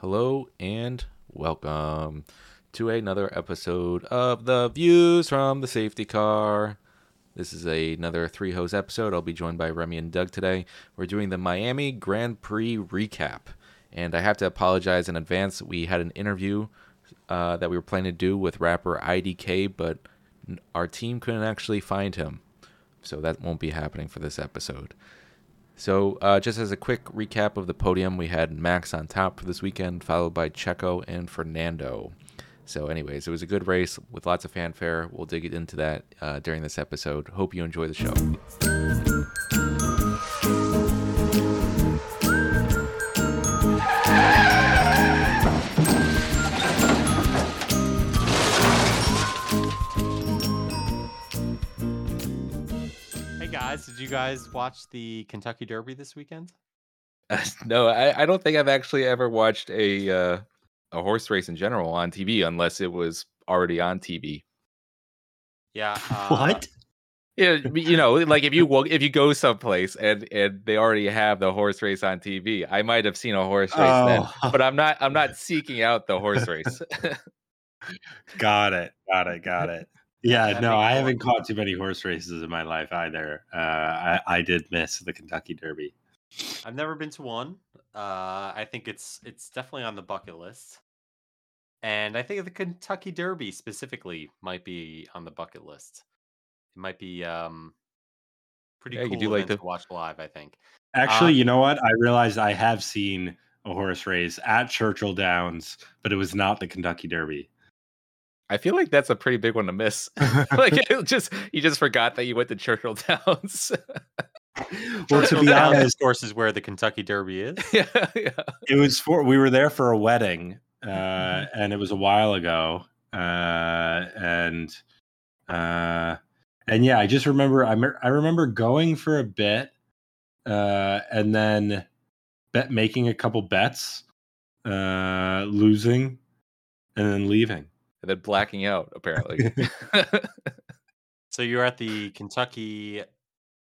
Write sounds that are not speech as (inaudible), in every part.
Hello and welcome to another episode of the Views from the Safety Car. This is a, another three hose episode. I'll be joined by Remy and Doug today. We're doing the Miami Grand Prix recap. And I have to apologize in advance. We had an interview uh, that we were planning to do with rapper IDK, but our team couldn't actually find him. So that won't be happening for this episode. So, uh, just as a quick recap of the podium, we had Max on top for this weekend, followed by Checo and Fernando. So, anyways, it was a good race with lots of fanfare. We'll dig into that uh, during this episode. Hope you enjoy the show. Did you guys watch the Kentucky Derby this weekend? (laughs) no, I, I don't think I've actually ever watched a uh, a horse race in general on TV unless it was already on TV. Yeah. (laughs) Uh, What? Yeah, (laughs) you know, like if you if you go someplace and and they already have the horse race on TV, I might have seen a horse race then, Oh. but I'm not I'm not seeking out the horse race. Got it. Got it. Got it. Yeah, no, I haven't caught too many horse races in my life either. Uh, I, I did miss the Kentucky Derby. I've never been to one. Uh, I think it's it's definitely on the bucket list, and I think the Kentucky Derby specifically might be on the bucket list. It might be um pretty Yeah, you cool do like the- to watch live. I think. Actually, Uh, you know what? I realized I have seen a horse race at Churchill Downs, but it was not the Kentucky Derby. I feel like that's a pretty big one to miss. (laughs) like (laughs) just you just forgot that you went to Churchill (laughs) Downs. well, to be honest, of course, is where the Kentucky Derby is. yeah, yeah. it was for we were there for a wedding uh Mm-hmm. and it was a while ago uh and uh and yeah i just remember i, me- I remember going for a bit uh and then bet making a couple bets uh losing and then leaving And then blacking out apparently. (laughs) (laughs) So you're at the Kentucky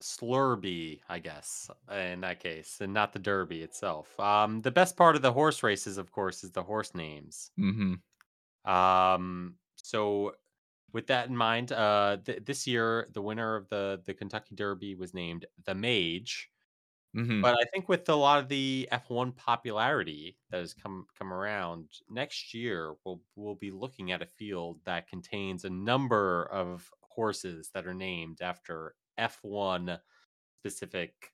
Slurby, I guess, in that case, and not the Derby itself. Um, the best part of the horse races, of course, is the horse names. hmm Um, so with that in mind, uh, th- this year the winner of the the Kentucky Derby was named the Mage. Hmm But I think with a lot of the F1 popularity that has come come around, next year we'll we'll be looking at a field that contains a number of horses that are named after F1 specific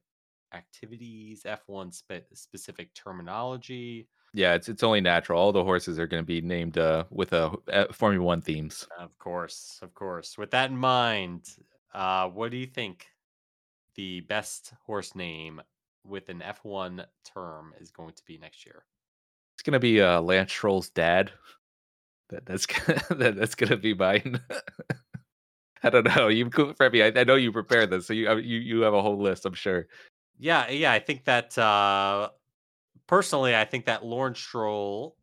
activities, F1 spe- specific terminology. Yeah, it's it's only natural. All the horses are going to be named uh, with a uh, Formula One themes. Of course, of course. With that in mind, uh, what do you think the best horse name with an F1 term is going to be next year? It's going to be uh, Lance Stroll's dad. That that's (laughs) gonna, that, that's going to be mine. (laughs) I don't know. You, Frebby, I, I know you prepared this, so you uh, you you have a whole list. I'm sure. Yeah, yeah, I think that uh personally I think that Lawrence Stroll,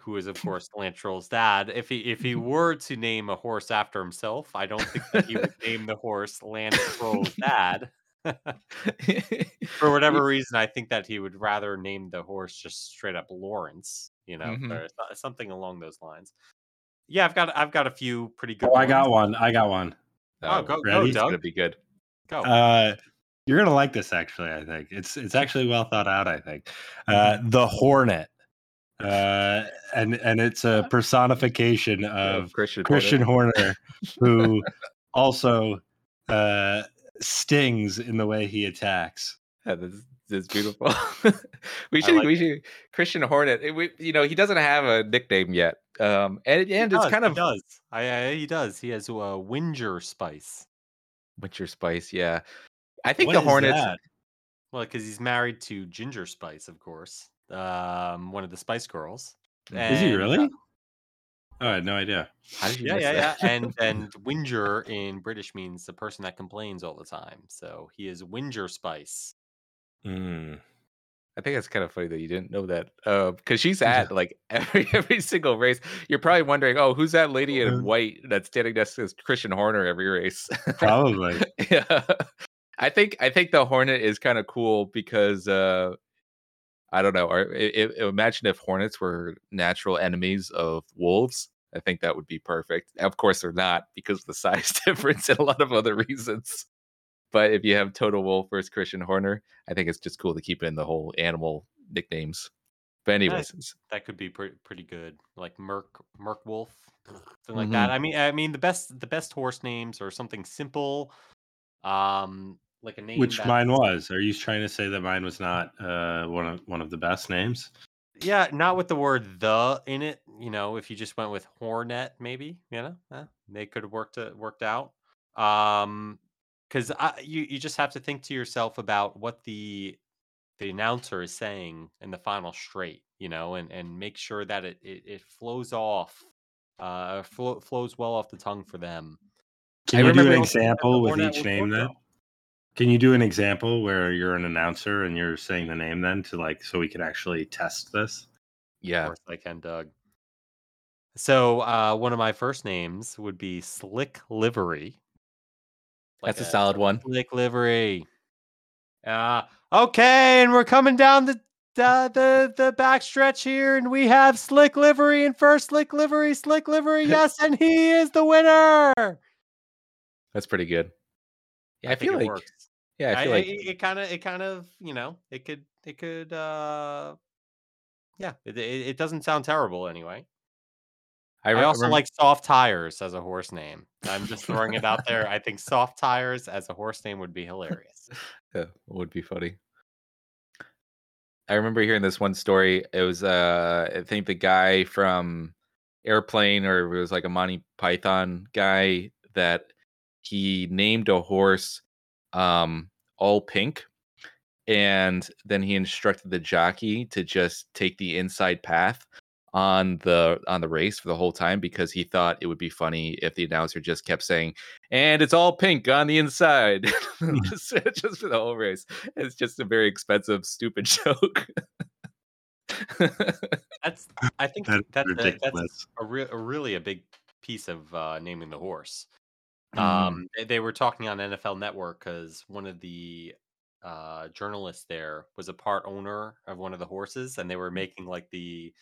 who is of (laughs) course Lance Stroll's dad, if he if he were to name a horse after himself, I don't think that he would name the horse Lance Stroll's dad. (laughs) For whatever reason, I think that he would rather name the horse just straight up Lawrence, you know, Mhm. or something along those lines. Yeah, I've got I've got a few pretty good oh i got one i got one Oh, go, go, Ready? It's going to Doug. be good. Go. uh you're gonna like this actually i think it's it's actually well thought out i think uh the hornet uh and and it's a (laughs) personification Yeah, of Christian. christian Horner. horner who also uh stings in the way he attacks Yeah, this, this is beautiful. (laughs) we should like we should Christian Hornet. eh, We, you know, he doesn't have a nickname yet. Um, and and it's does, kind of does. I, I he does. He has a uh, Whinger Spice. Winter Spice. Yeah, I think What the Hornets. that? Well, because he's married to Ginger Spice, of course, um, one of the Spice Girls. is he really uh, oh i had no idea How did you yeah, yeah, yeah. And (laughs) and Whinger in British means the person that complains all the time. So he is Whinger Spice. Mm. I think it's kind of funny that you didn't know that, because she's at like (laughs) every every single race. You're probably wondering, oh, who's that lady in white that's standing next to Christian Horner every race? probably (laughs) yeah, I think I think the Hornet is kind of cool because uh, I don't know. Or i i imagine if hornets were natural enemies of wolves. I think that would be perfect. Of course, they're not because of the (laughs) size (laughs) difference and a lot of other reasons. But if you have Toto Wolff versus Christian Horner, I think it's just cool to keep in the whole animal nicknames. But anyways, it's- that could be pretty pretty good. Like Merc Merc Wolf, something like that. I mean, I mean the best the best horse names or something simple, um, like a name. Which that- mine was? Are you trying to say that mine was not uh, one of one of the best names? Yeah, not with the word "the" in it. You know, if you just went with Hornet, maybe you know eh, they could have worked it worked out. Um, because you you just have to think to yourself about what the the announcer is saying in the final straight, you know, and and make sure that it it, it flows off, uh, flo- flows well off the tongue for them. Can I you do an also that the example with each name then? Porto. Can you do an example where you're an announcer and you're saying the name then to like so we can actually test this? Of yeah. course I can, Doug. So uh, one of my first names would be Slick Livery. That's a solid one. Slick Livery. Uh, okay, and we're coming down the the the, the back stretch here, and we have Slick Livery and first Slick Livery, Slick Livery, (laughs) yes, and he is the winner. That's pretty good. Yeah, I, think feel like works. Yeah, I I, like it kind of it kind of you know it could it could uh yeah it, it, it doesn't sound terrible anyway. I, I, also like soft tires as a horse name. I'm just throwing it out there. (laughs) I think soft tires as a horse name would be hilarious. Yeah, would be funny. I remember hearing this one story. It was uh I think the guy from Airplane or it was like a Monty Python guy that he named a horse um all pink and then he instructed the jockey to just take the inside path on the on the race for the whole time because he thought it would be funny if the announcer just kept saying and it's all pink on the inside. (laughs) (laughs) Just, just for the whole race. It's just a very expensive stupid (laughs) joke. That's I think That's that, that- that's a, re- a really a big piece of uh, naming the horse. Mhm. Um, they, they were talking on NFL Network because one of the uh, journalists there was a part owner of one of the horses, and they were making like the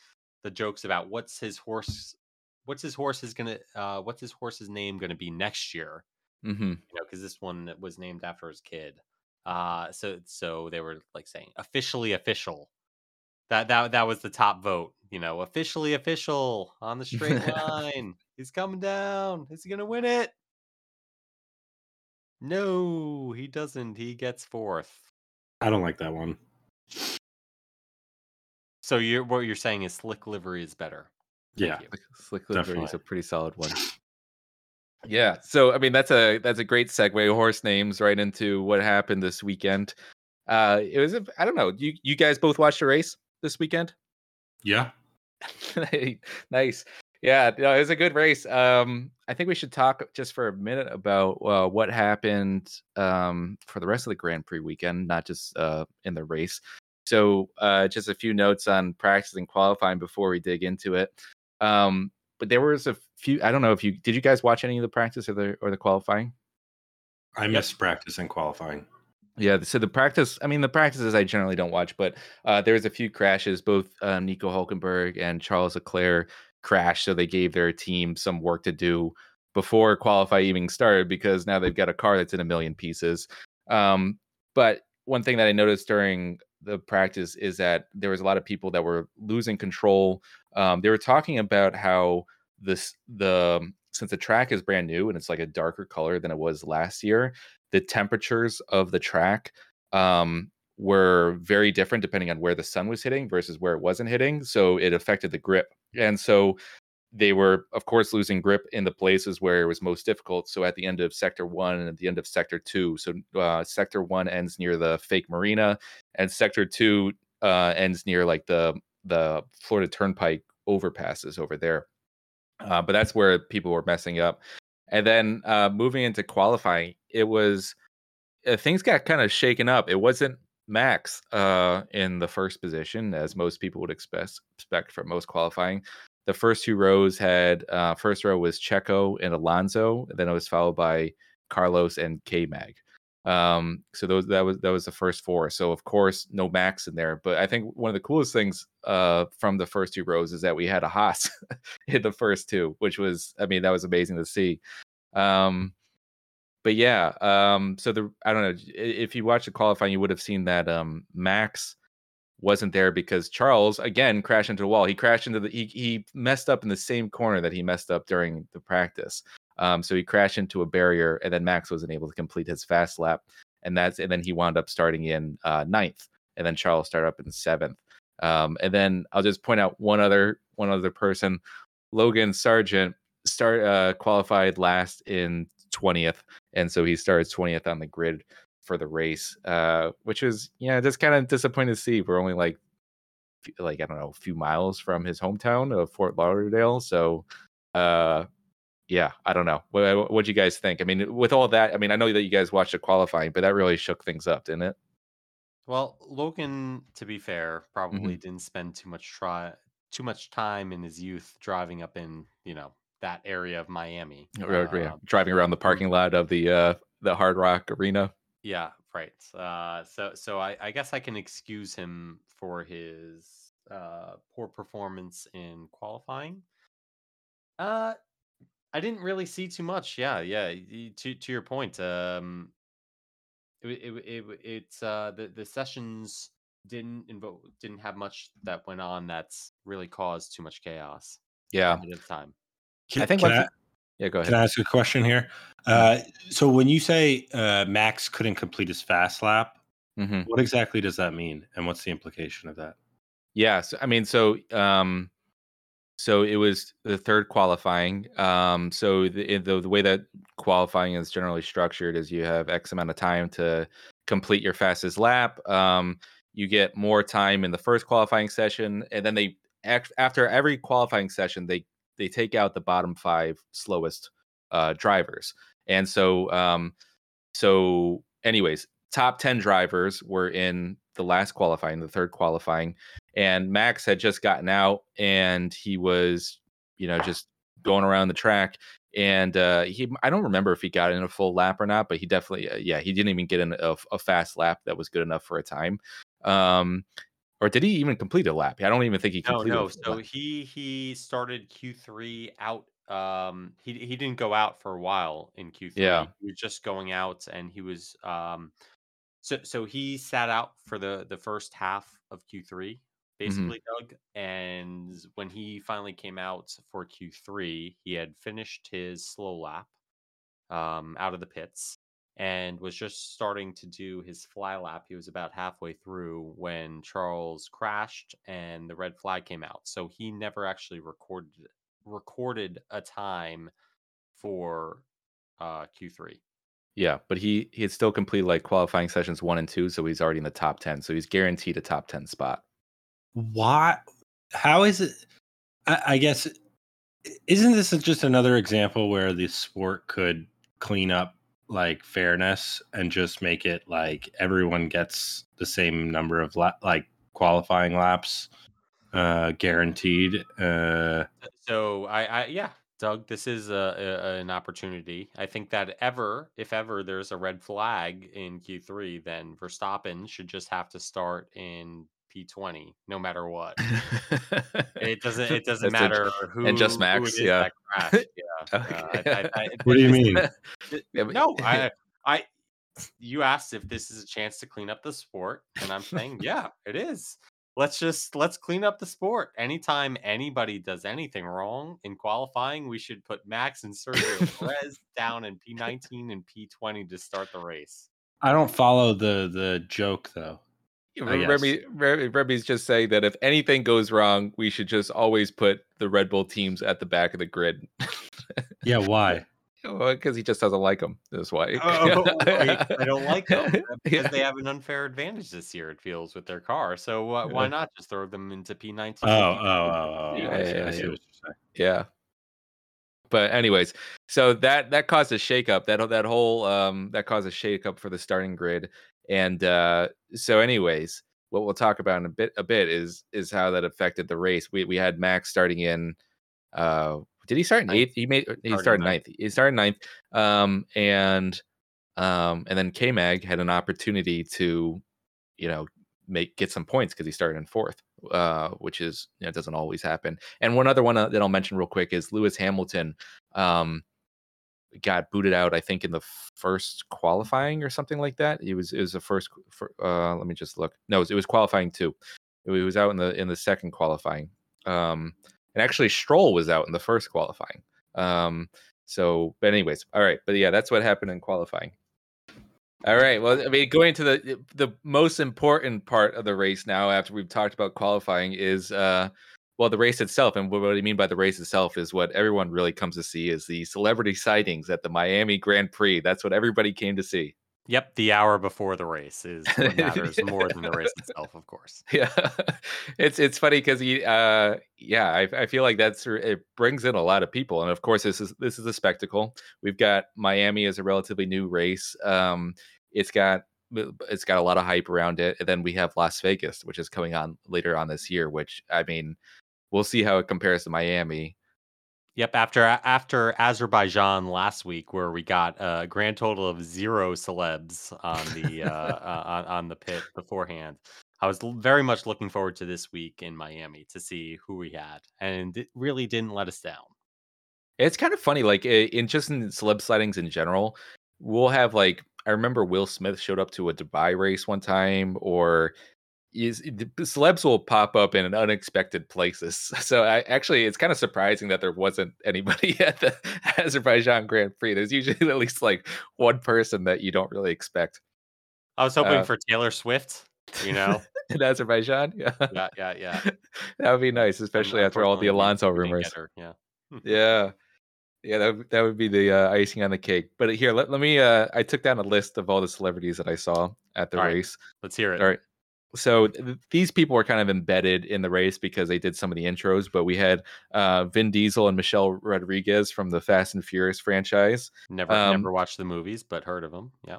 the jokes about what's his horse, what's his horse is gonna, uh, what's his horse's name gonna be next year. Mm-hmm. you know, because this one was named after his kid. Uh, so so they were like saying officially official. That that that was the top vote. You know, officially official on the straight (laughs) line. He's coming down. Is he gonna win it? No, he doesn't. He gets fourth. I don't like that one. So you're what you're saying is slick livery is better. Thank Yeah. you. Slick Livery is a pretty solid one. Yeah. So I mean that's a that's a great segue. Horse names right into what happened this weekend. Uh it was I don't know. You you guys both watched the race this weekend? Yeah. (laughs) nice. Yeah, no, it was a good race. Um, I think we should talk just for a minute about uh, what happened um, for the rest of the Grand Prix weekend, not just uh, in the race. So, uh, just a few notes on practice and qualifying before we dig into it. Um, but there was a few. I don't know if you did. You guys watch any of the practice or the or the qualifying? I missed practice and qualifying. Yeah, so the practice, I mean, the practices I generally don't watch, but uh, there was a few crashes. Both uh, Nico Hulkenberg and Charles Leclerc crashed, so they gave their team some work to do before qualify even started because now they've got a car that's in a million pieces. Um, but one thing that I noticed during the practice is that there was a lot of people that were losing control. Um, they were talking about how this the since the track is brand new and it's like a darker color than it was last year, the temperatures of the track um, were very different depending on where the sun was hitting versus where it wasn't hitting. So it affected the grip. And so they were, of course, losing grip in the places where it was most difficult. So at the end of sector one and at the end of sector two. So uh, sector one ends near the fake marina, and sector two uh, ends near like the the Florida Turnpike overpasses over there. Uh, but that's where people were messing up. And then uh, moving into qualifying, it was uh, things got kind of shaken up. It wasn't Max uh, in the first position, as most people would expect expect from most qualifying. The first two rows had uh, first row was Checo and Alonso, and then it was followed by Carlos and K Mag. Um, so those that was that was the first four. So of course no Max in there. But I think one of the coolest things uh from the first two rows is that we had a Haas (laughs) in the first two, which was I mean that was amazing to see. Um, but yeah, um, so the I don't know if you watched the qualifying, you would have seen that um Max wasn't there because Charles again crashed into the wall. He crashed into the he he messed up in the same corner that he messed up during the practice. Um, so he crashed into a barrier, and then Max wasn't able to complete his fast lap, and that's and then he wound up starting in uh, ninth, and then Charles started up in seventh. Um, and then I'll just point out one other one other person, Logan Sargeant start uh, qualified last in twentieth, and so he started twentieth on the grid for the race, uh, which was yeah, just kind of disappointing to see. We're only like like I don't know, a few miles from his hometown of Fort Lauderdale, so uh yeah, I don't know. What what you guys think? I mean, with all that, I mean, I know that you guys watched the qualifying, but that really shook things up, didn't it? Well, Logan, to be fair, probably Mm-hmm. didn't spend too much try too much time in his youth driving up in, you know, that area of Miami. Or, yeah, Uh, driving around the parking lot of the uh the Hard Rock Arena. yeah, right. Uh, so so I, I guess I can excuse him for his uh, poor performance in qualifying. Uh, I didn't really see too much. Yeah, yeah. To to your point, um, it it it, it it's uh the the sessions didn't invo- didn't have much that went on that's really caused too much chaos Yeah, ahead of time. Can, I think can I, yeah. Go ahead. can. I ask a question here? Uh, so when you say uh, Max couldn't complete his fast lap, hmm what exactly does that mean, and what's the implication of that? Yeah, so I mean, so um, so it was the third qualifying. Um, so the, the the way that qualifying is generally structured is you have X amount of time to complete your fastest lap. Um, you get more time in the first qualifying session, and then they after every qualifying session they they take out the bottom five slowest uh, drivers, and so um, so anyways, top ten drivers were in the last qualifying, the third qualifying, and Max had just gotten out and he was, you know, just going around the track. And uh, he, I don't remember if he got in a full lap or not, but he definitely, uh, yeah, he didn't even get in a, a fast lap that was good enough for a time. Um, or did he even complete a lap? I don't even think he completed. no. full So he he started Q three out. Um, he he didn't go out for a while in Q three. Yeah. He was just going out, and he was um. So so he sat out for the the first half of Q three, basically, Doug. And when he finally came out for Q three, he had finished his slow lap, um, out of the pits, and was just starting to do his fly lap. He was about halfway through when Charles crashed and the red flag came out. So he never actually recorded recorded a time for uh, Q3. Yeah, but he he had still completed like qualifying sessions one and two, so he's already in the top ten. So he's guaranteed a top ten spot. Why? How is it? I, I guess isn't this just another example where the sport could clean up like fairness and just make it like everyone gets the same number of la- like qualifying laps uh guaranteed uh So I, I yeah, Doug, this is a, a an opportunity. I think that ever, if ever there's a red flag in Q3, then Verstappen should just have to start in P20, no matter what. (laughs) It doesn't. It doesn't That's matter who and just Max, it is yeah. that crashed. (laughs) Yeah. Uh, I, I, I, what do you mean th- Yeah, but- no, I, (laughs) I. You asked if this is a chance to clean up the sport, and I'm saying, yeah, it is. Let's just let's clean up the sport. Anytime anybody does anything wrong in qualifying, we should put Max and Sergio Perez down in P19 and P20 to start the race. i don't follow the the joke though I guess. Remy, Remy, Remy's just saying that if anything goes wrong, we should just always put the Red Bull teams at the back of the grid. yeah why (laughs) because he just doesn't like them. That's why. Oh, (laughs) (laughs) I, I don't like them because Yeah. they have an unfair advantage this year. It feels with their car. So wh- why not just throw them into P19? oh oh oh, oh Yeah, I see, yeah, yeah. what you're saying. Yeah. But anyways, so that that caused a shakeup. That that whole um that caused a shakeup for the starting grid. And uh so anyways, what we'll talk about in a bit a bit is is how that affected the race. We we had Max starting in uh did he start in Ninth. eighth? He made he Started started ninth. ninth. He started ninth. Um and Um, and then K Mag had an opportunity to, you know, make get some points because he started in fourth, uh, which is you know doesn't always happen. And one other one uh, that I'll mention real quick is Lewis Hamilton. Um, got booted out, I think, in the first qualifying or something like that. It was it was the first. For, uh, let me just look. No, it was, it was qualifying too. It was out in the in the second qualifying. Um, and actually Stroll was out in the first qualifying. Um, so, but anyways, all right. But yeah, that's what happened in qualifying. All right. Well, I mean, going to the the most important part of the race now, after we've talked about qualifying, is uh, well, the race itself. And what, I mean by the race itself is what everyone really comes to see is the celebrity sightings at the Miami Grand Prix. That's what everybody came to see. Yep, the hour before the race is (laughs) what matters more than the race itself, of course. (laughs) Yeah, it's it's funny because uh, yeah, I, I feel like that's it brings in a lot of people, and of course this is this is a spectacle. We've got Miami as a relatively new race. Um, it's got it's got a lot of hype around it, and then we have Las Vegas, which is coming on later on this year. Which I mean, we'll see how it compares to Miami. Yep, after after Azerbaijan last week, where we got a grand total of zero celebs on the uh, (laughs) uh, on, on the pit beforehand, I was very much looking forward to this week in Miami to see who we had, and it really didn't let us down. It's kind of funny, like in just in celeb sightings in general, we'll have like I remember Will Smith showed up to a Dubai race one time, or is celebs will pop up in unexpected places. (laughs) So I actually it's kind of surprising that there wasn't anybody (laughs) at the Azerbaijan Grand Prix. There's usually (laughs) at least like one person that you don't really expect. I was hoping uh, for Taylor Swift, you know. in Azerbaijan. Yeah. Yeah, yeah, yeah. that would be nice, especially after all the Alonso rumors. Yeah. yeah. Yeah, that, that would be the uh, icing on the cake. But here, let, let me. Uh, I took down a list of all the celebrities that I saw at the all race. Right. Let's hear it. All right so th- these people were kind of embedded in the race because they did some of the intros but we had uh, vin diesel and michelle rodriguez from the fast and furious franchise. Never um, never watched the movies but heard of them yeah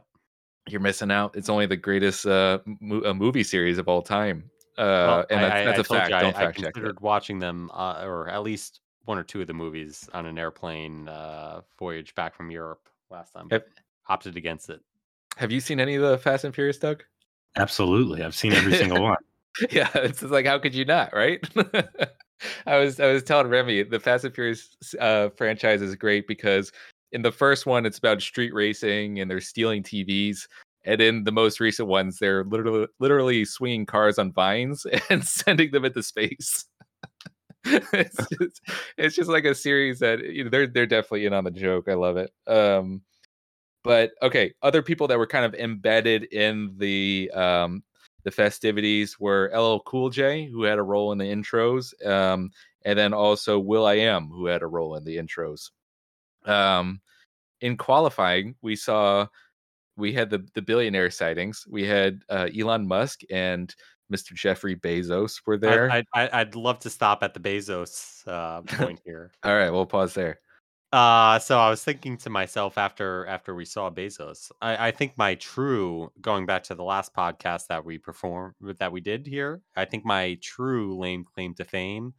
you're missing out. It's only the greatest uh, mo- movie series of all time. Uh, well, and that's, I, that's a fact. you, don't I, fact I considered it. watching them uh, or at least one or two of the movies on an airplane uh, voyage back from europe last time have, opted against it. Have you seen any of the fast and furious doug absolutely i've seen every single one (laughs) yeah, it's like how could you not, right? (laughs) I was I was telling Remy the Fast and Furious uh, franchise is great because in the first one it's about street racing and they're stealing TVs, and in the most recent ones they're literally literally swinging cars on vines (laughs) and sending them into space. it's just it's just like a series that you know, they're they're definitely in on the joke. I love it. Um, but okay, other people that were kind of embedded in the um, the festivities were LL Cool J, who had a role in the intros, um, and then also Will I Am, who had a role in the intros. Um, in qualifying, we saw we had the the billionaire sightings. We had uh, Elon Musk and Mr. Jeffrey Bezos were there. I, I, would love to stop at the Bezos uh, (laughs) point here. All right, we'll pause there. Uh, so I was thinking to myself after after we saw Bezos, I, I think my true going back to the last podcast that we performed that we did here, I think my true lame claim to fame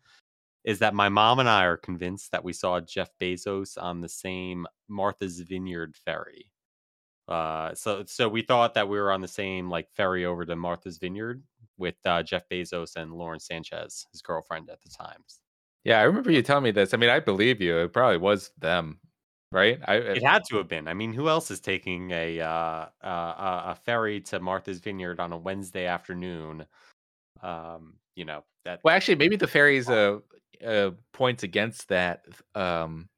is that my mom and I are convinced that we saw Jeff Bezos on the same Martha's Vineyard ferry. Uh, so so we thought that we were on the same like ferry over to Martha's Vineyard with uh, Jeff Bezos and Lauren Sanchez, his girlfriend at the time. Yeah, I remember you telling me this. I mean, I believe you. It probably was them, right? I It had to have been. I mean, who else is taking a uh, uh, a ferry to Martha's Vineyard on a Wednesday afternoon? Um, you know that. well, actually, maybe the ferries uh, uh points against that. Um,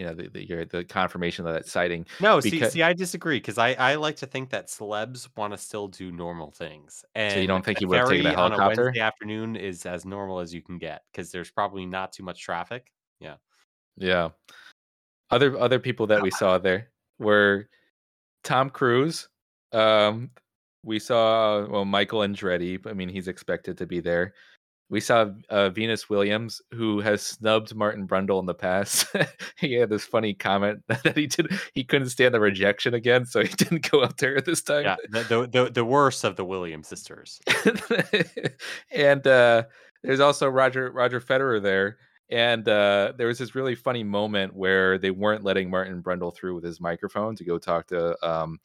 you know, the the, your, the confirmation of that sighting. No, see, see, I disagree because I I like to think that celebs want to still do normal things, and So you don't think you would have taken a ferry on a helicopter? Wednesday afternoon is as normal as you can get because there's probably not too much traffic. Yeah. Yeah. Other other people that we saw there were Tom Cruise. Um, we saw well Michael Andretti. I mean, he's expected to be there. We saw uh, Venus Williams, who has snubbed Martin Brundle in the past. (laughs) he had this funny comment (laughs) that he did he couldn't stand the rejection again, so he (laughs) didn't go out there this time. Yeah, the the the, the worst of the Williams sisters. and uh, there's also Roger Roger Federer there, and uh, there was this really funny moment where they weren't letting Martin Brundle through with his microphone to go talk to um,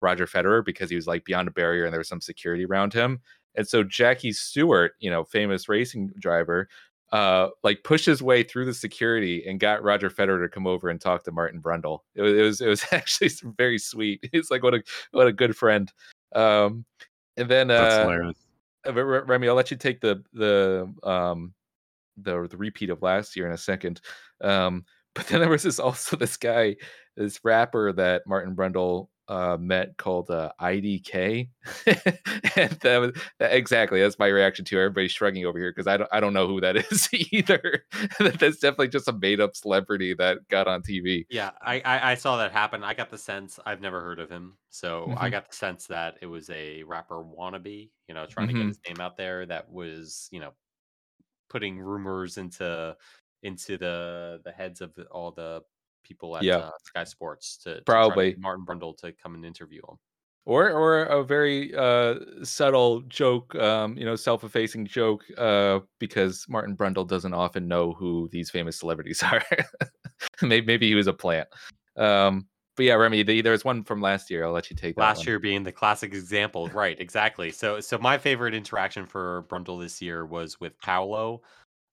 Roger Federer because he was like beyond a barrier and there was some security around him. And so Jackie Stewart, you know, famous racing driver, uh, like pushed his way through the security and got Roger Federer to come over and talk to Martin Brundle. It was it was, it was (laughs) actually very sweet. (laughs) It's like what a what a good friend. Um, and then uh, uh, Re- Re- Remy, I'll let you take the the um the the repeat of last year in a second. Um, (laughs) but then there was this also this guy, this rapper that Martin Brundle uh, met called uh, IDK, (laughs) and that was that, exactly that's my reaction to everybody shrugging over here because I don't I don't know who that (laughs) is either. that's definitely just a made up celebrity that got on TV. Yeah, I, I I saw that happen. I got the sense I've never heard of him, so I Mhm. got the sense that it was a rapper wannabe, you know, trying to Mhm. get his name out there. That was, you know, putting rumors into into the the heads of all the people at Yeah. uh, Sky Sports to, to try to Probably. Martin Brundle to come and interview him. or or a very uh subtle joke um you know self-effacing joke uh because martin brundle doesn't often know who these famous celebrities (laughs) are maybe, maybe he was a plant um but yeah remy the, there's one from last year i'll let you take that Last one. year being the classic example, right? Exactly. So, so my favorite interaction for Brundle this year was with Paolo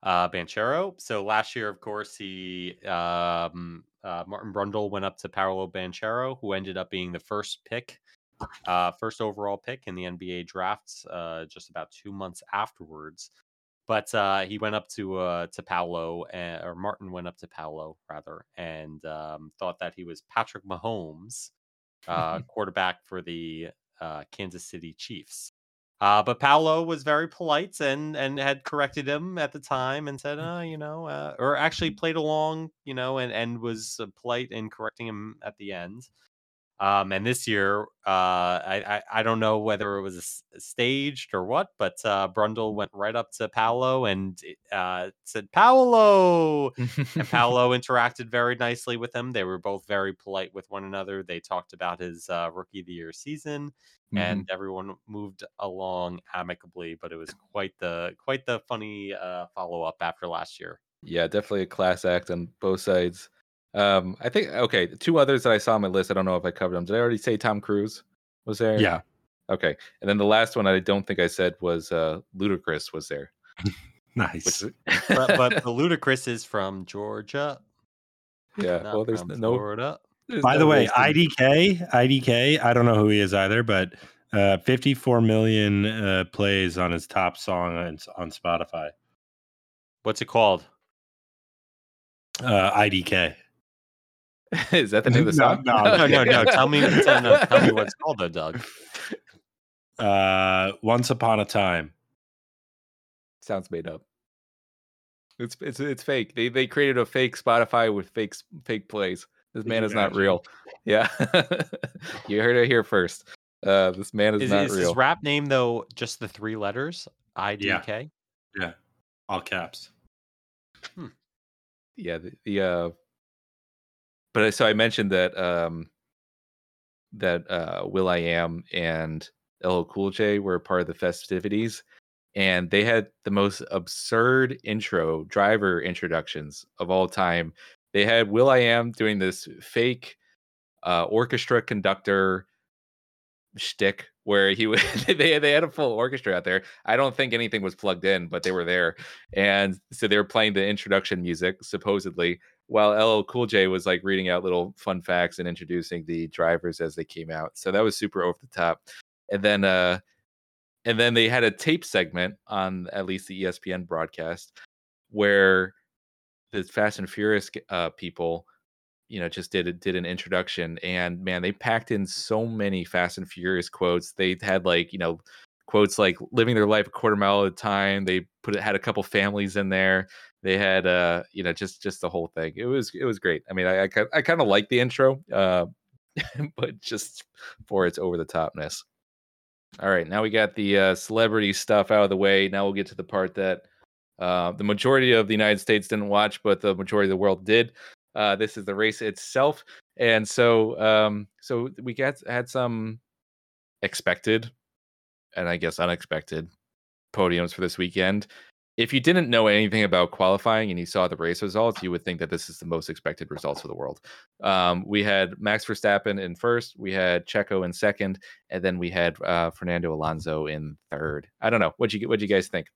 uh, Banchero. So last year, of course, he um, uh, Martin Brundle went up to Paolo Banchero, who ended up being the first pick, (laughs) uh, first overall pick in the NBA draft, uh, just about two months afterwards. But uh, he went up to uh, to Paolo, uh, or Martin went up to Paolo rather, and um, thought that he was Patrick Mahomes, uh, (laughs) quarterback for the uh, Kansas City Chiefs. Uh, but Paolo was very polite and and had corrected him at the time and said, uh, you know, uh, or actually played along, you know, and and was uh, polite in correcting him at the end. Um, and this year, uh, I, I I don't know whether it was staged or what, but uh, Brundle went right up to Paolo and uh, said, "Paolo," and (laughs) Paolo interacted very nicely with him. They were both very polite with one another. They talked about his uh, rookie of the year season, Mhm. and everyone moved along amicably. But it was quite the quite the funny uh, follow up after last year. yeah definitely a class act on both sides um i think okay two others that i saw on my list i don't know if i covered them did i already say tom cruise was there Yeah. okay and then the last one i don't think i said was uh ludacris was there (laughs) Nice. is (laughs) But, but the (laughs) Ludacris is from Georgia, yeah not well there's from no Florida. there's By no the way. IDK, IDK, I don't know who he is either, but uh, 54 million uh, plays on his top song on, on Spotify. What's it called? Uh, IDK. (laughs) is that the name of the song no, (laughs) No, no, Okay. no. Tell me, tell, no, (laughs) tell me what's called, though, Doug. Uh, Once Upon a Time. sounds made up. It's it's it's fake. They they created a fake Spotify with fake fake plays. This man is not real. Yeah, you heard it here first. Uh, this man is, Is, not is real. his rap name though just the three letters? I D K. Yeah. All caps. Hmm. yeah, the, the uh, but I- so I mentioned that um, that uh, Will I Am and LL Cool J were part of the festivities, and they had the most absurd intro driver introductions of all time. They had Will I Am doing this fake uh, orchestra conductor shtick where he would (laughs) they they had a full orchestra out there. I don't think anything was plugged in, but they were there, and so they were playing the introduction music supposedly, while LL Cool J was like reading out little fun facts and introducing the drivers as they came out. So that was super over the top. And then uh and then they had a tape segment on at least the ESPN broadcast where the Fast and Furious uh people you know just did did an introduction and man they packed in so many fast and furious quotes they had like you know quotes like living their life a quarter mile at a time. They put it had a couple families in there. They had uh you know just just the whole thing. It was it was great. I mean i i, I kind of like the intro uh (laughs) but just for its over the topness all right now we got the uh celebrity stuff out of the way. Now we'll get to the part that uh, the majority of the United States didn't watch, but the majority of the world did. Uh, this is the race itself, and so um, so we got had some expected, and I guess unexpected podiums for this weekend. if you didn't know anything about qualifying and you saw the race results, you would think that this is the most expected results of the world. Um, we had Max Verstappen in first, we had Checo in second, and then we had uh, Fernando Alonso in third. I don't know. What'd you What'd you guys think?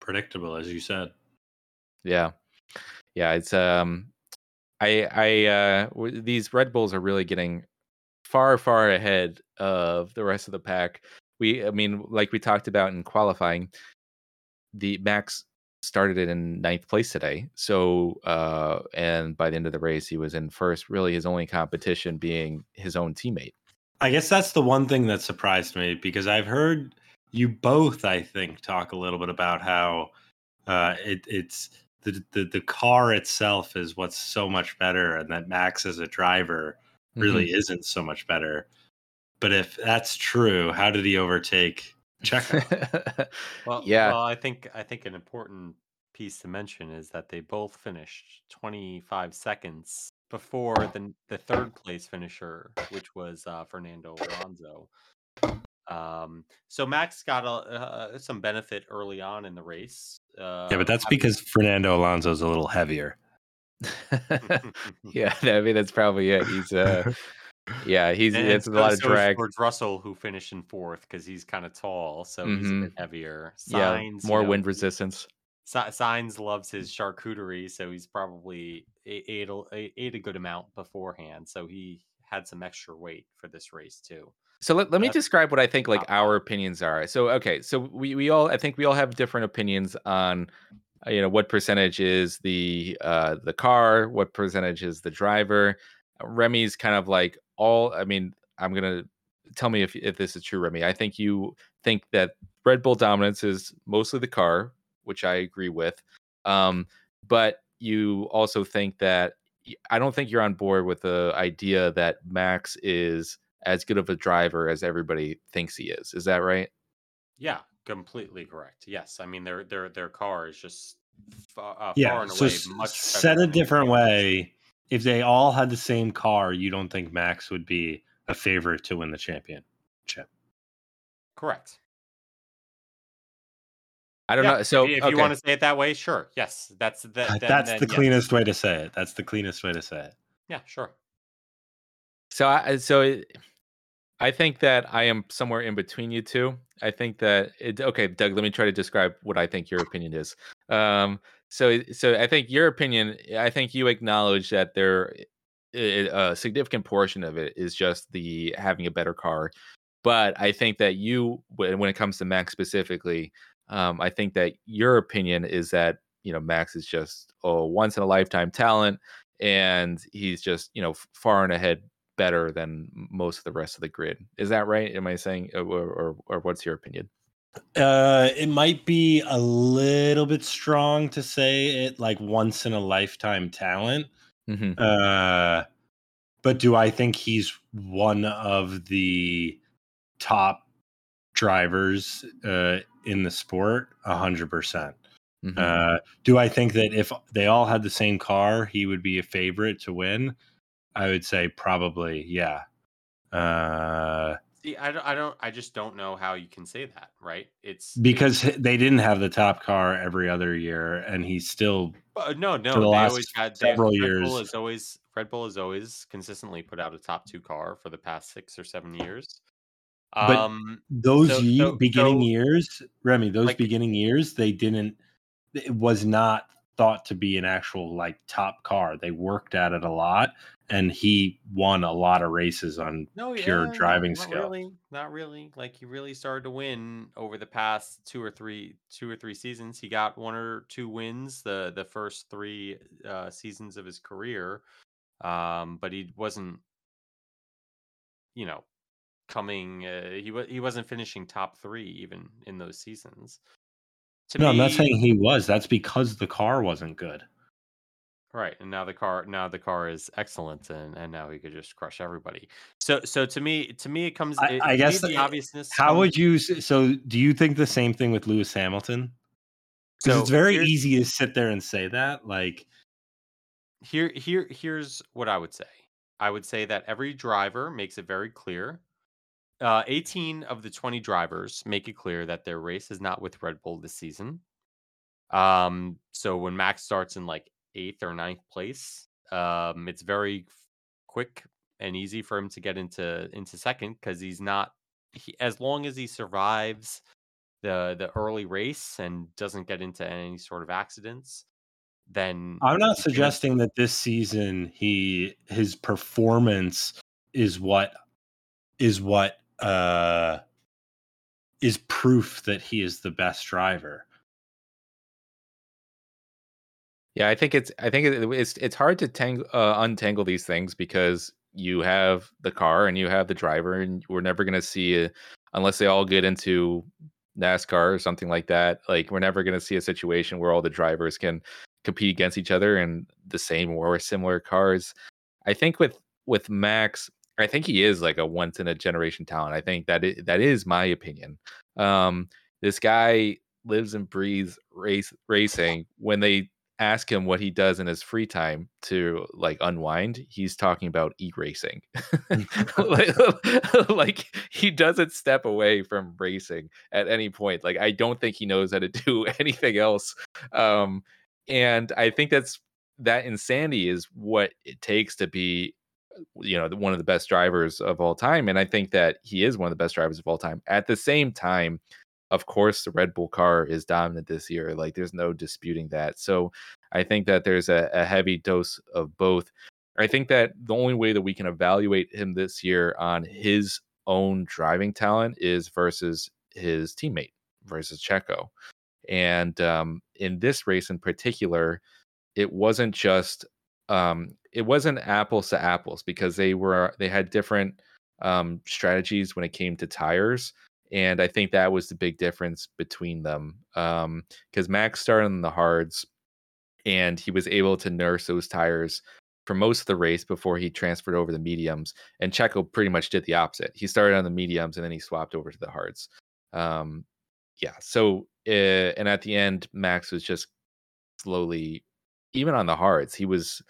Predictable, as you said. Yeah, yeah. It's um, I I uh, w- these Red Bulls are really getting far far ahead of the rest of the pack. We, I mean, like we talked about in qualifying, the Max started it in ninth place today. So, uh, and by the end of the race, he was in first. Really, his only competition being his own teammate. I guess that's the one thing that surprised me because I've heard you both, I think, talk a little bit about how uh, it, it's the, the the car itself is what's so much better, and that Max as a driver really isn't so much better. But if that's true, how did he overtake Checo? (laughs) Well, yeah. Well, I think I think an important piece to mention is that they both finished 25 seconds before the the third place finisher, which was uh, Fernando Alonso. Um, so Max got a, uh, some benefit early on in the race. Uh, yeah, but that's having- because Fernando Alonso is a little heavier. (laughs) (laughs) yeah, I mean that's probably it. He's uh, (laughs) yeah, he's And it's a lot of drag. George Russell, who finished in fourth because he's kind of tall, so he's a Mhm. bit heavier. Yeah, Signs, you more know, wind resistance. Sainz loves his charcuterie, so he's probably ate a, a- ate a good amount beforehand. So he had some extra weight for this race too. So let, let me describe what I think like our opinions are. So okay, so we, we all I think we all have different opinions on you know what percentage is the uh the car, what percentage is the driver. Uh, Remy's kind of like all I mean, I'm to tell me if if this is true Remy. I think you think that Red Bull dominance is mostly the car, which I agree with. Um but you also think that i don't think you're on board with the idea that Max is as good of a driver as everybody thinks he is. Is that right? Yeah, completely correct. Yes, I mean their their their car is just far, uh, far Yeah, and so away s- much said better a different way, if they all had the same car, you don't think Max would be a favorite to win the championship? Correct. I don't Yeah, know. So if, you- okay. you want to say it that way, sure. Yes, that's that. (laughs) then- That's then the yes. cleanest way to say it. That's the cleanest way to say it. Yeah, sure. So I so it, I think that I am somewhere in between you two. I think that it, okay, Doug. Let me try to describe what I think your opinion is. Um, so so I think your opinion. I think you acknowledge that there a significant portion of it is just the having a better car. But I think that you, when when it comes to Max specifically, um, I think that your opinion is that you know Max is just a once in a lifetime talent, and he's just you know far and ahead better than most of the rest of the grid. Is that right? Am I saying, or or, or what's your opinion? Uh, it might be a little bit strong to say it like once in a lifetime talent. hmm Uh, but do I think he's one of the top drivers uh, in the sport? A hundred percent. hmm Uh, do I think that if they all had the same car, he would be a favorite to win? I would say probably, yeah. Uh, See, I don't, I don't, I just don't know how you can say that, right? It's because h- they didn't have the top car every other year, and he's still Uh, no, no. the they last always had they, several Red years. Bull is always Red Bull has always consistently put out a top two car for the past six or seven years. But Um, those So- ye- so- beginning so- years, Remy, those Like- beginning years, they didn't. It was not thought to be an actual like top car. They worked at it a lot, and he won a lot of races on no, pure yeah, driving not skill. Really, not really. Like he really started to win over the past two or three, two or three seasons. He got one or two wins the the first three uh, seasons of his career, um, but he wasn't, you know, coming. Uh, he was he wasn't finishing top three even in those seasons. To No, I'm not saying he was. That's because the car wasn't good. Right, and now the car now the car is excellent, and and now he could just crush everybody. So so to me to me it comes. I- it- I guess the the- obviousness. How comes- would you? So, do you think the same thing with Lewis Hamilton? Because so it's very easy to sit there and say that. Like, Here here here's what I would say. I would say that every driver makes it very clear uh, 18 of the 20 drivers make it clear that their race is not with Red Bull this season. Um, so when Max starts in like eighth or ninth place, um, it's very quick and easy for him to get into into second because he's not. He, as long as he survives the the early race and doesn't get into any sort of accidents, then I'm not suggesting that this season he his performance is what is what uh is proof that he is the best driver. Yeah, I think it's I think it's it's hard to tang- uh, untangle these things because you have the car and you have the driver, and we're never going to see unless they all get into NASCAR or something like that. Like we're never going to see a situation where all the drivers can compete against each other in the same or similar cars. I think with with Max, I think he is like a once in a generation talent. I think that is, that is my opinion. Um, this guy lives and breathes race racing. When they ask him what he does in his free time to like unwind, he's talking about e-racing. (laughs) (laughs) like, (laughs) like he doesn't step away from racing at any point. Like I don't think he knows how to do anything else. Um, and I think that's that insanity is what it takes to be you know one of the best drivers of all time and i think that he is one of the best drivers of all time. At the same time of course the red bull car is dominant this year like there's no disputing that. So i think that there's a, a heavy dose of both. I think that the only way that we can evaluate him this year on his own driving talent is versus his teammate versus checo. And um, in this race in particular it wasn't just um, it wasn't apples to apples because they were they had different um, strategies when it came to tires and i think that was the big difference between them because um, max started on the hards and he was able to nurse those tires for most of the race before he transferred over the mediums and checo pretty much did the opposite. He started on the mediums and then he swapped over to the hards um, yeah so uh, and at the end max was just slowly even on the hards he was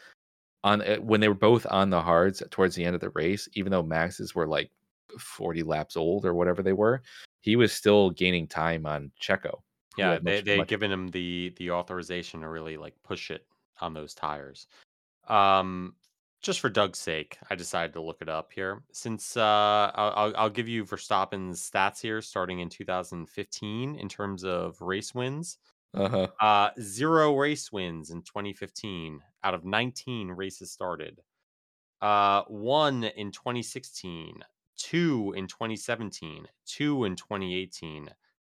on uh, when they were both on the hards towards the end of the race, even though Max's were like 40 laps old or whatever they were, he was still gaining time on Checo. Yeah, they much- they much- given him the the authorization to really like push it on those tires. Um, just for Doug's sake, I decided to look it up here. Since uh, I'll I'll, I'll give you Verstappen's stats here, starting in 2015 in terms of race wins. Uh-huh. Uh, zero race wins in 2015 out of 19 races started. Uh, one in 2016, two in 2017, two in 2018,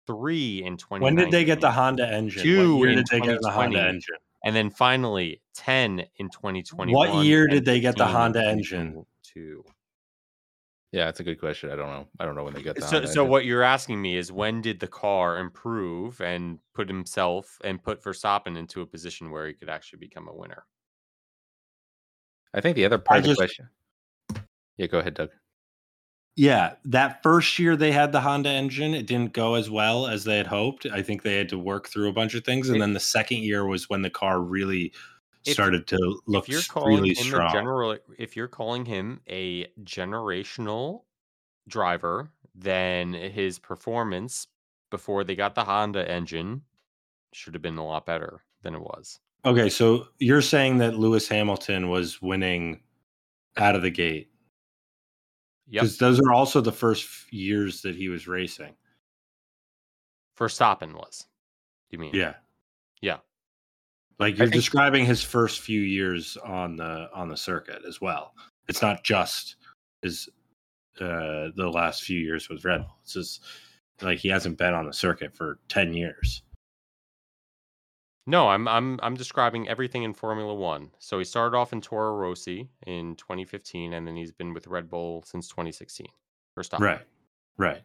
three in 2019. When did they get the Honda engine? Two in did they get the Honda engine? And then finally, 10 in 2021. What year did they get the Honda engine? 2022. Yeah, it's a good question. I don't know. I don't know when they got that. So, so what you're asking me is when did the car improve and put himself and put Verstappen into a position where he could actually become a winner? I think the other part I of the question. Yeah, go ahead, Doug. Yeah, that first year they had the Honda engine, it didn't go as well as they had hoped. I think they had to work through a bunch of things, and If- then the second year was when the car really If- started to look if you're calling really him strong. a general, if you're calling him a generational driver, then his performance before they got the Honda engine should have been a lot better than it was. Okay, so you're saying that Lewis Hamilton was winning out of the gate Yep, those are also the first years that he was racing. Verstappen was. You mean? Yeah, Yeah. Like you're think- describing his first few years on the on the circuit as well. It's not just his uh the last few years with Red Bull. It's just like he hasn't been on the circuit for ten years. No, I'm I'm I'm describing everything in Formula One. So he started off in Toro Rosso in 2015, and then he's been with Red Bull since 2016. Verstappen. Right. Right.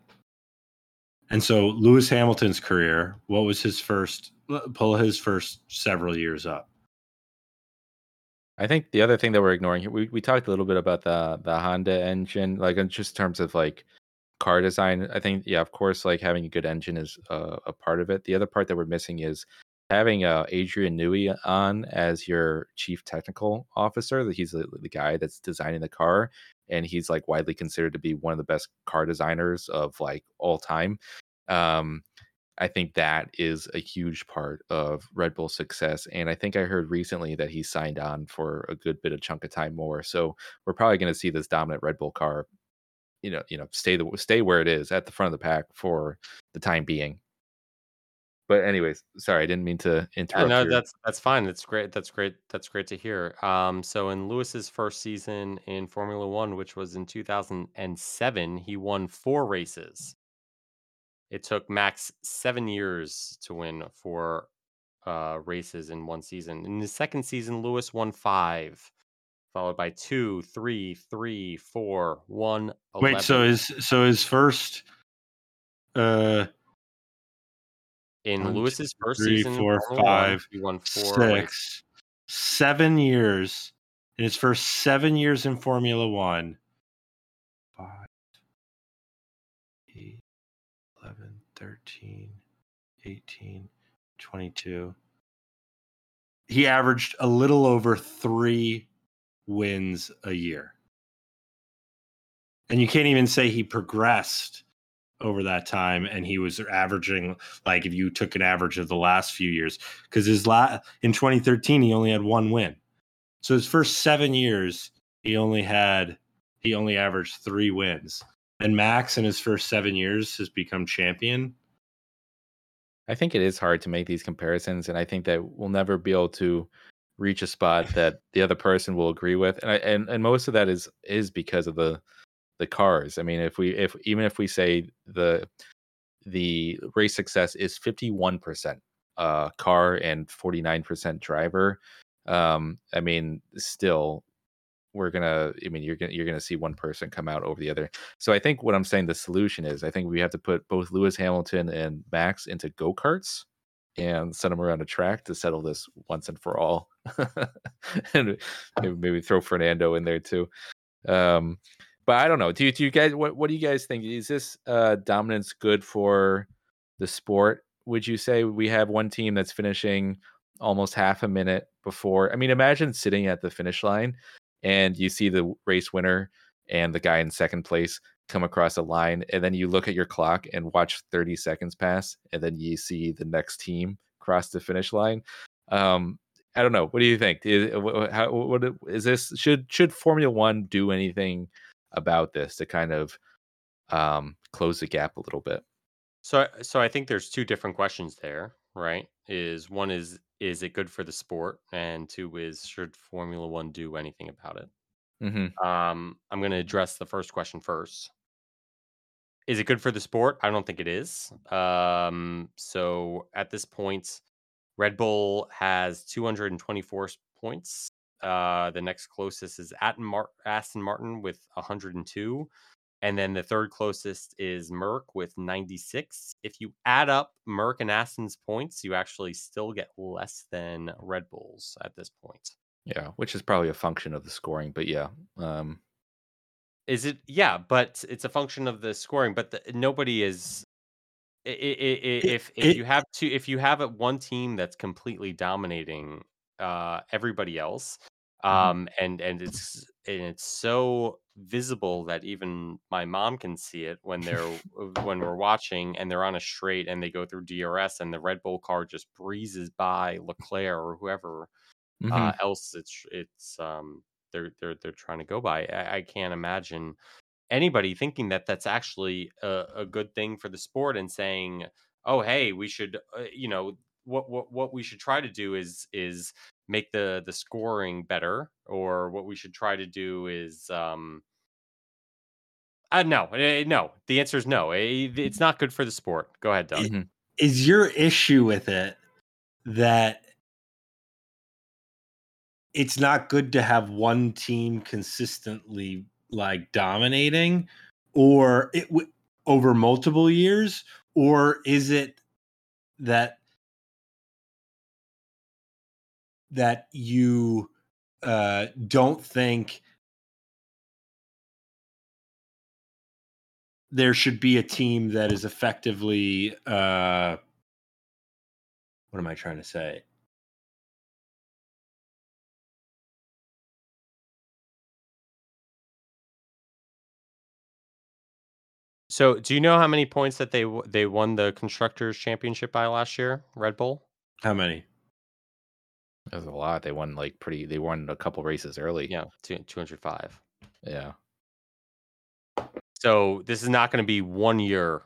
And so Lewis Hamilton's career, what was his first pull his first several years up? I think the other thing that we're ignoring here, we, we talked a little bit about the the Honda engine, like in just terms of like car design. I think, yeah, of course, like having a good engine is uh, a part of it. The other part that we're missing is having uh, Adrian Newey on as your chief technical officer. That he's the, the guy that's designing the car, and he's like widely considered to be one of the best car designers of like all time. Um, I think that is a huge part of Red Bull's success. And I think I heard recently that he signed on for a good bit of chunk of time more. So we're probably going to see this dominant Red Bull car, you know, you know, stay the stay where it is at the front of the pack for the time being. But anyways, sorry, I didn't mean to Yeah, interrupt. no, your- that's that's fine. That's great. That's great. That's great to hear. Um, so in Lewis's first season in Formula One, which was in 2007, he won four races. It took Max seven years to win four uh, races in one season. In the second season, Lewis won five, followed by two, three, three, four, one. Wait, so his so his first uh in one, Lewis's first three, season, four, One, five, he won four races. seven years in his first seven years in Formula One. 13, 18, 22. He averaged a little over three wins a year. And you can't even say he progressed over that time and he was averaging like if you took an average of the last few years because his la- in 2013 he only had one win so his first seven years he only had he only averaged three wins and max in his first seven years has become champion I think it is hard to make these comparisons, and I think that we'll never be able to reach a spot that the other person will agree with, and I, and and most of that is is because of the the cars. I mean, if we if even if we say the the race success is fifty one percent uh car and forty nine percent driver, um, I mean, still we're gonna i mean you're gonna you're gonna see one person come out over the other. So i think what i'm saying the solution is i think we have to put both lewis hamilton and max into go-karts and send them around a track to settle this once and for all. (laughs) And maybe, maybe throw fernando in there too. Um but i don't know. Do you, do you guys what, what do you guys think? Is this uh dominance good for the sport? Would you say we have one team that's finishing almost half a minute before i mean imagine sitting at the finish line and you see the race winner and the guy in second place come across a line and then you look at your clock and watch 30 seconds pass and then you see the next team cross the finish line. Um i don't know. What do you think? Is, how, what is this should should formula 1 do anything about this to kind of um close the gap a little bit? So, so I think there's two different questions there, right? Is one is is it good for the sport, and two is should Formula One do anything about it? hmm Um, I'm going to address the first question first. Is it good for the sport? I don't think it is. Um, so at this point, Red Bull has 224 points. Uh, the next closest is Aston Martin with 102. And then the third closest is Merc with 96. If you add up Merc and Aston's points, you actually still get less than Red Bull's at this point. yeah which is probably a function of the scoring but yeah um Is it? Yeah, but it's a function of the scoring. But the, nobody is. It- If if you have two, if you have one team that's completely dominating uh, everybody else, um, and and it's and it's so visible that even my mom can see it when (laughs) they're when we're watching and they're on a straight and they go through DRS and the Red Bull car just breezes by Leclerc or whoever mhm. uh, else it's it's um they're they're they're trying to go by. I, I can't imagine anybody thinking that that's actually a, a good thing for the sport and saying, "Oh, hey, we should," uh, you know, what what what we should try to do is is make the the scoring better, or what we should try to do is um. Uh, no, uh, no. The answer is no. Eh, It's not good for the sport. Go ahead, Doug. Is your issue with it that it's not good to have one team consistently like dominating or it w- over multiple years or is it that that you uh don't think there should be a team that is effectively uh what am I trying to say? So, do you know how many points that they w- they won the constructors championship by last year? Red Bull. How many? That was a lot. They won like pretty. They won a couple races early. Yeah, two hundred five. Yeah. So this is not going to be one year,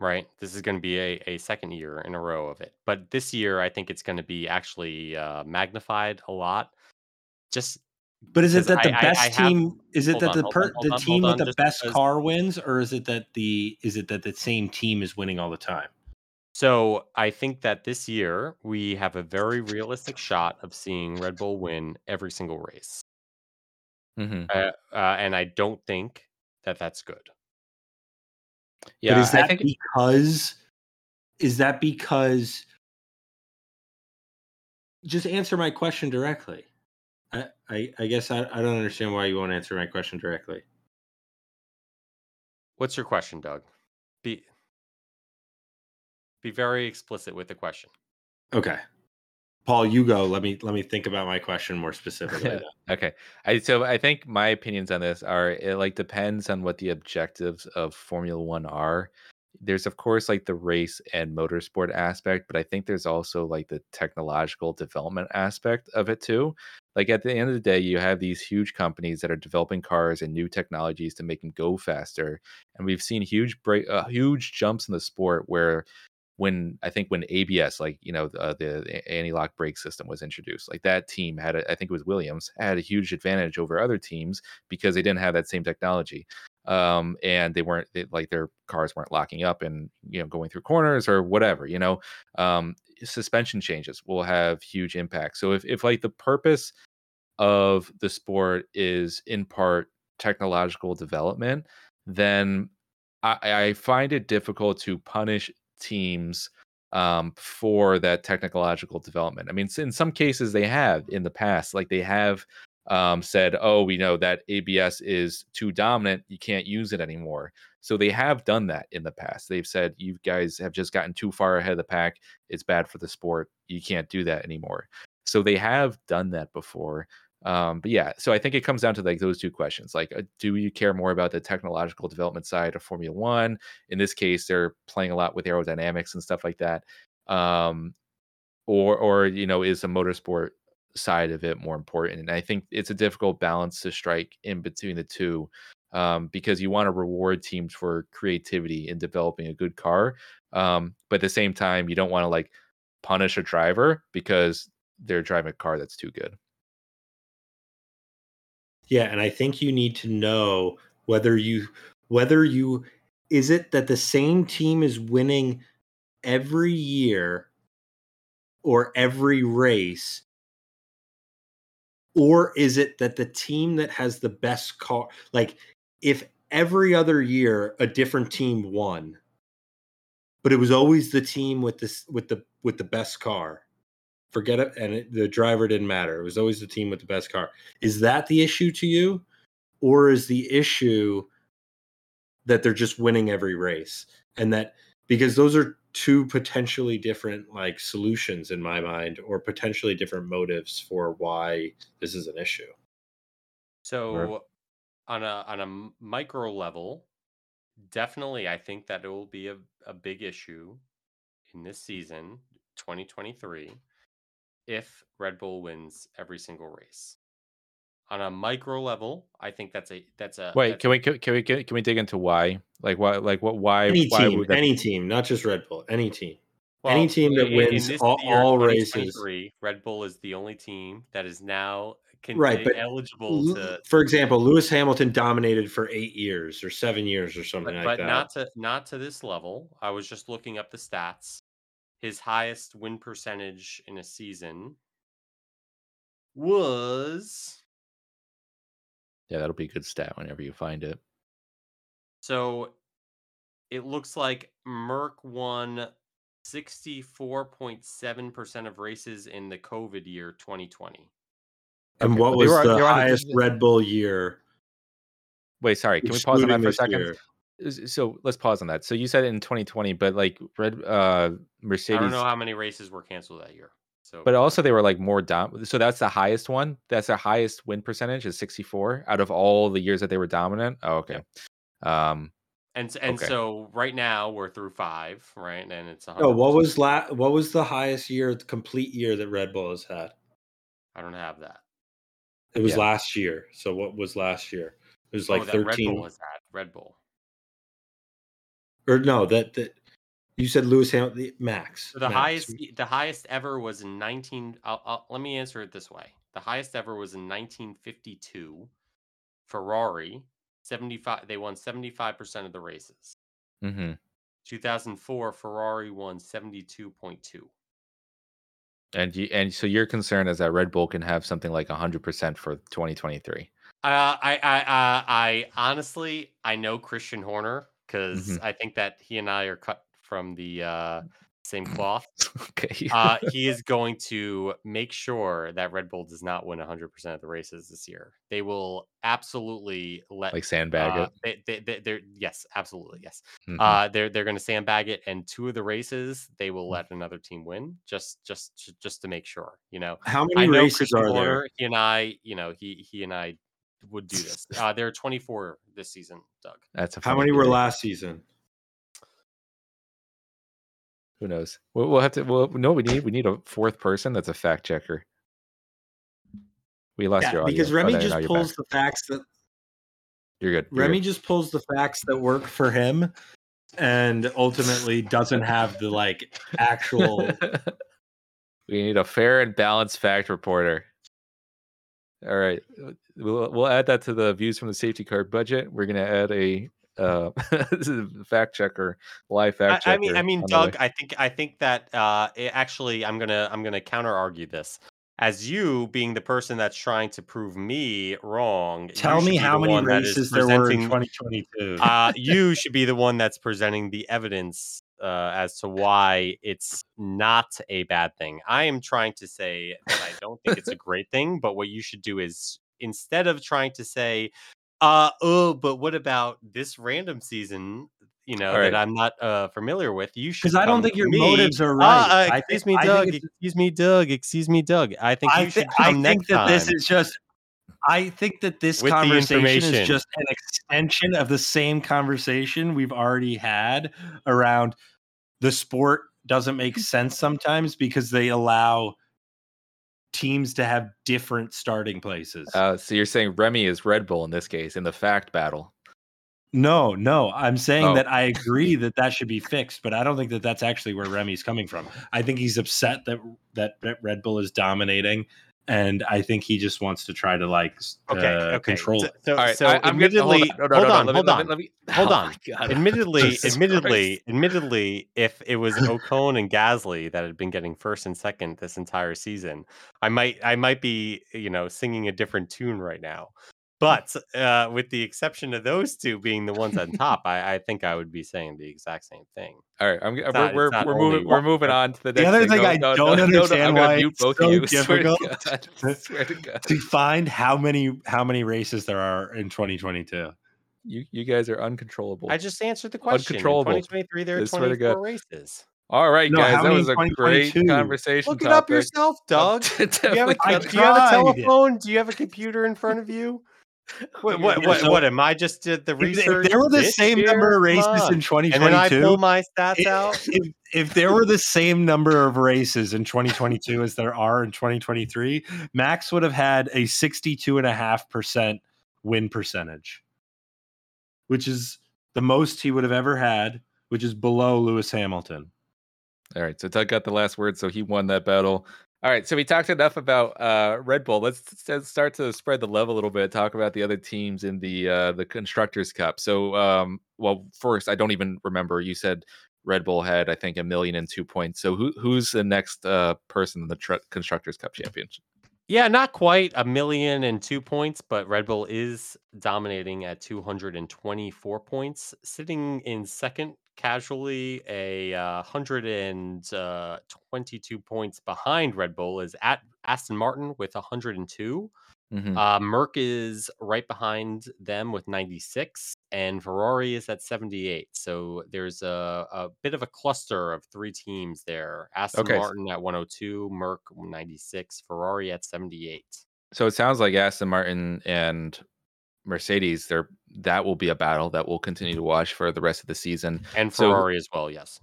right? This is going to be a, a second year in a row of it. But this year, I think it's going to be actually uh, magnified a lot. Just But is it that the I- I- best I have- team? Is it that on, the per, on, the on, team hold with the best because- car wins, or is it that the is it that the same team is winning all the time? So I think that this year we have a very realistic (laughs) shot of seeing Red Bull win every single race, hmm uh, uh, and I don't think that that's good. Yeah. but is that think because is that because just answer my question directly. I, I, I guess I, I don't understand why you won't answer my question directly. What's your question, Doug? Be be very explicit with the question. Okay. Paul, you go. Let me let me think about my question more specifically. (laughs) Okay. I so I think my opinions on this are it like depends on what the objectives of Formula 1 are. There's of course like the race and motorsport aspect, but I think there's also like the technological development aspect of it too. Like at the end of the day, you have these huge companies that are developing cars and new technologies to make them go faster, and we've seen huge break, uh, huge jumps in the sport where when I think when ABS, like you know, uh, the anti-lock brake system was introduced, like that team had, a, I think it was Williams, had a huge advantage over other teams because they didn't have that same technology, um, and they weren't they, like their cars weren't locking up and you know going through corners or whatever. You know, um, suspension changes will have huge impact. So if if like the purpose of the sport is in part technological development, then I, I find it difficult to punish teams um, for that technological development. I mean, in some cases they have in the past, like they have um, said, "Oh, we know that ABS is too dominant; you can't use it anymore." So they have done that in the past. They've said, "You guys have just gotten too far ahead of the pack. It's bad for the sport. You can't do that anymore." So they have done that before. Um, but yeah, so I think it comes down to like those two questions. Like, uh, do you care more about the technological development side of Formula One? In this case, they're playing a lot with aerodynamics and stuff like that. Um, or, or you know, is the motorsport side of it more important? And I think it's a difficult balance to strike in between the two. Um, because you want to reward teams for creativity in developing a good car, um, but at the same time, you don't want to like punish a driver because they're driving a car that's too good. Yeah, and I think you need to know whether you whether you is it that the same team is winning every year or every race? Or is it that the team that has the best car like if every other year a different team won but it was always the team with this with the with the best car forget it and it, the driver didn't matter. It was always the team with the best car. Is that the issue to you or is the issue that they're just winning every race? And that because those are two potentially different like solutions in my mind or potentially different motives for why this is an issue. So on a on a micro level, definitely I think that it will be a, a big issue in this season, 2023, if Red Bull wins every single race. On a micro level, I think that's a that's a Wait, that's can we can, can we get, can we dig into why? Like why? Like what? Why? any why team that any team not just red bull any team Well, any team that in- in wins this all- year, all races. Red Bull is the only team that is now can, Right, uh, but eligible to for example lewis hamilton dominated for eight years or seven years or something but, like but that not to not to this level. I was just looking up the stats. His highest win percentage in a season was Yeah, that'll be a good stat whenever you find it. so it looks like Merc won 64.7% of races in the COVID year 2020. and Okay, what was were- the they were on the- highest red bull year Wait, sorry. Can we pause on that for a second? year? S- so let's pause on that. So you said in 2020, but like Red uh Mercedes. I don't know how many races were canceled that year. So, but also they were like more dom. So that's the highest one. That's the highest win percentage is 64 out of all the years that they were dominant. Oh, okay. Um, and and okay. so right now we're through five, right? And it's Oh, what was la- What was the highest year, the complete year that Red Bull has had? I don't have that. It was Yeah. last year. So what was last year? It was like oh, that Red thirteen, Bull was that Red Bull. Or no? That that you said Lewis Hamilton, Max. So the Max. highest, the highest ever was in 19. I'll, I'll, let me answer it this way: the highest ever was in 1952. Ferrari, 75. They won 75 percent of the races. hmm 2004, Ferrari won 72.2. And you and so your concern is that Red Bull can have something like 100% for 2023. Uh, I, I, I, I honestly, I know Christian Horner because Mhm. I think that he and I are cut from the uh, same cloth. (laughs) okay. uh, (laughs) he is going to make sure that Red Bull does not win 100% of the races this year. They will absolutely let like sandbag uh, it. they, they, they, they're yes, absolutely yes. Mhm. Uh, they're they're going to sandbag it, and two of the races they Mm. will let another team win, just just just to make sure. You know, How I many know races Christian are there? He and I, you know, he he and I would do this. (laughs) Uh, there are 24 this season, Doug. That's a How funny many were last season? Who knows? We'll, we'll have to. Well, no, we need we need a fourth person that's a fact checker. We lost your Yeah, audio because Remy now just pulls back. the facts that You're good. You're Remy just pulls the facts that work for him, and ultimately doesn't have the like actual. (laughs) we need a fair and balanced fact reporter. All right, we'll we'll add that to the views from the safety car budget. We're gonna add a uh (laughs) fact checker, live I, fact checker. I mean, I mean, on the way. Doug. I think I think that uh, it actually, I'm gonna I'm gonna counter argue this. As you being the person that's trying to prove me wrong, Tell me how many one that is races there were in 2022. uh, you (laughs) should be the one that's presenting the evidence uh, as to why it's not a bad thing. I am trying to say that I don't think it's a (laughs) great thing, but what you should do is instead of trying to say, uh, oh, but what about this random season? You know right. that I'm not uh, familiar with. You should Because I don't think your me, motives are "Uh, right. uh, excuse think- me, Doug. Excuse me, Doug. Excuse me, Doug. I think I, should I think that time. this is just. I think that this With conversation is just an extension of the same conversation we've already had around the sport doesn't make sense sometimes because they allow teams to have different starting places. Uh, so you're saying Remy is Red Bull in this case in the fact battle. no, no, I'm saying Oh. that I agree that that should be fixed, but I don't think that that's actually where Remy's coming from. I think he's upset that that, that Red Bull is dominating, and I think he just wants to try to like s- Okay, uh, okay. control so, it. so, All right, so I, am gonna hold admittedly, on. No, no, hold on, hold on. (laughs) Hold oh on. admittedly, Jesus admittedly, Christ. admittedly, if it was (laughs) Ocon and Gasly that had been getting first and second this entire season, I might, I might be, you know, singing a different tune right now. But uh, with the exception of those two being the ones on top, I, I think I would be saying the exact same thing. All right, I'm, we're, not- we're, we're moving. We're moving on to the The next other thing. thing No, I no, don't no, no, no, understand why mute it's both so of you. (laughs) Swear to difficult God. Swear to God. to find how many how many races there are in 2022. You you guys are uncontrollable. I just answered the question. In Uncontrollable. 2023, there are swear 24 races. All right, No, guys, that was a in great conversation. Look it up yourself, Doug. (laughs) Do you have a, do you have a telephone? Do you have a computer in front of you? (laughs) What what what, so- what am I just did the research? if there were the same year? number of races in 2022, and I pull my stats if, out. if, if there were the same number of races in 2022 as there are in 2023, Max would have had a 62.5% win percentage, which is the most he would have ever had, which is below Lewis Hamilton. All right, so Doug got the last word, so he won that battle. All right, so we talked enough about uh, Red Bull. Let's s- start to spread the love a little bit. Talk about the other teams in the uh, the constructors cup. So, um, well, first, I don't even remember. You said Red Bull had, I think, a million and two points. So, who who's the next uh, person in the tr- constructors cup championship? Yeah, not quite a million and two points, but Red Bull is dominating at 224 points, sitting in second casually. A uh, 122 points behind Red Bull is at Aston Martin with 102. Mhm. Uh, Merc is right behind them with 96, and Ferrari is at 78. So there's a, a bit of a cluster of three teams there. Aston Okay. Martin at 102, Merc 96, Ferrari at 78. So it sounds like Aston Martin and Mercedes, there that will be a battle that we'll continue to watch for the rest of the season. And So- Ferrari as well, yes.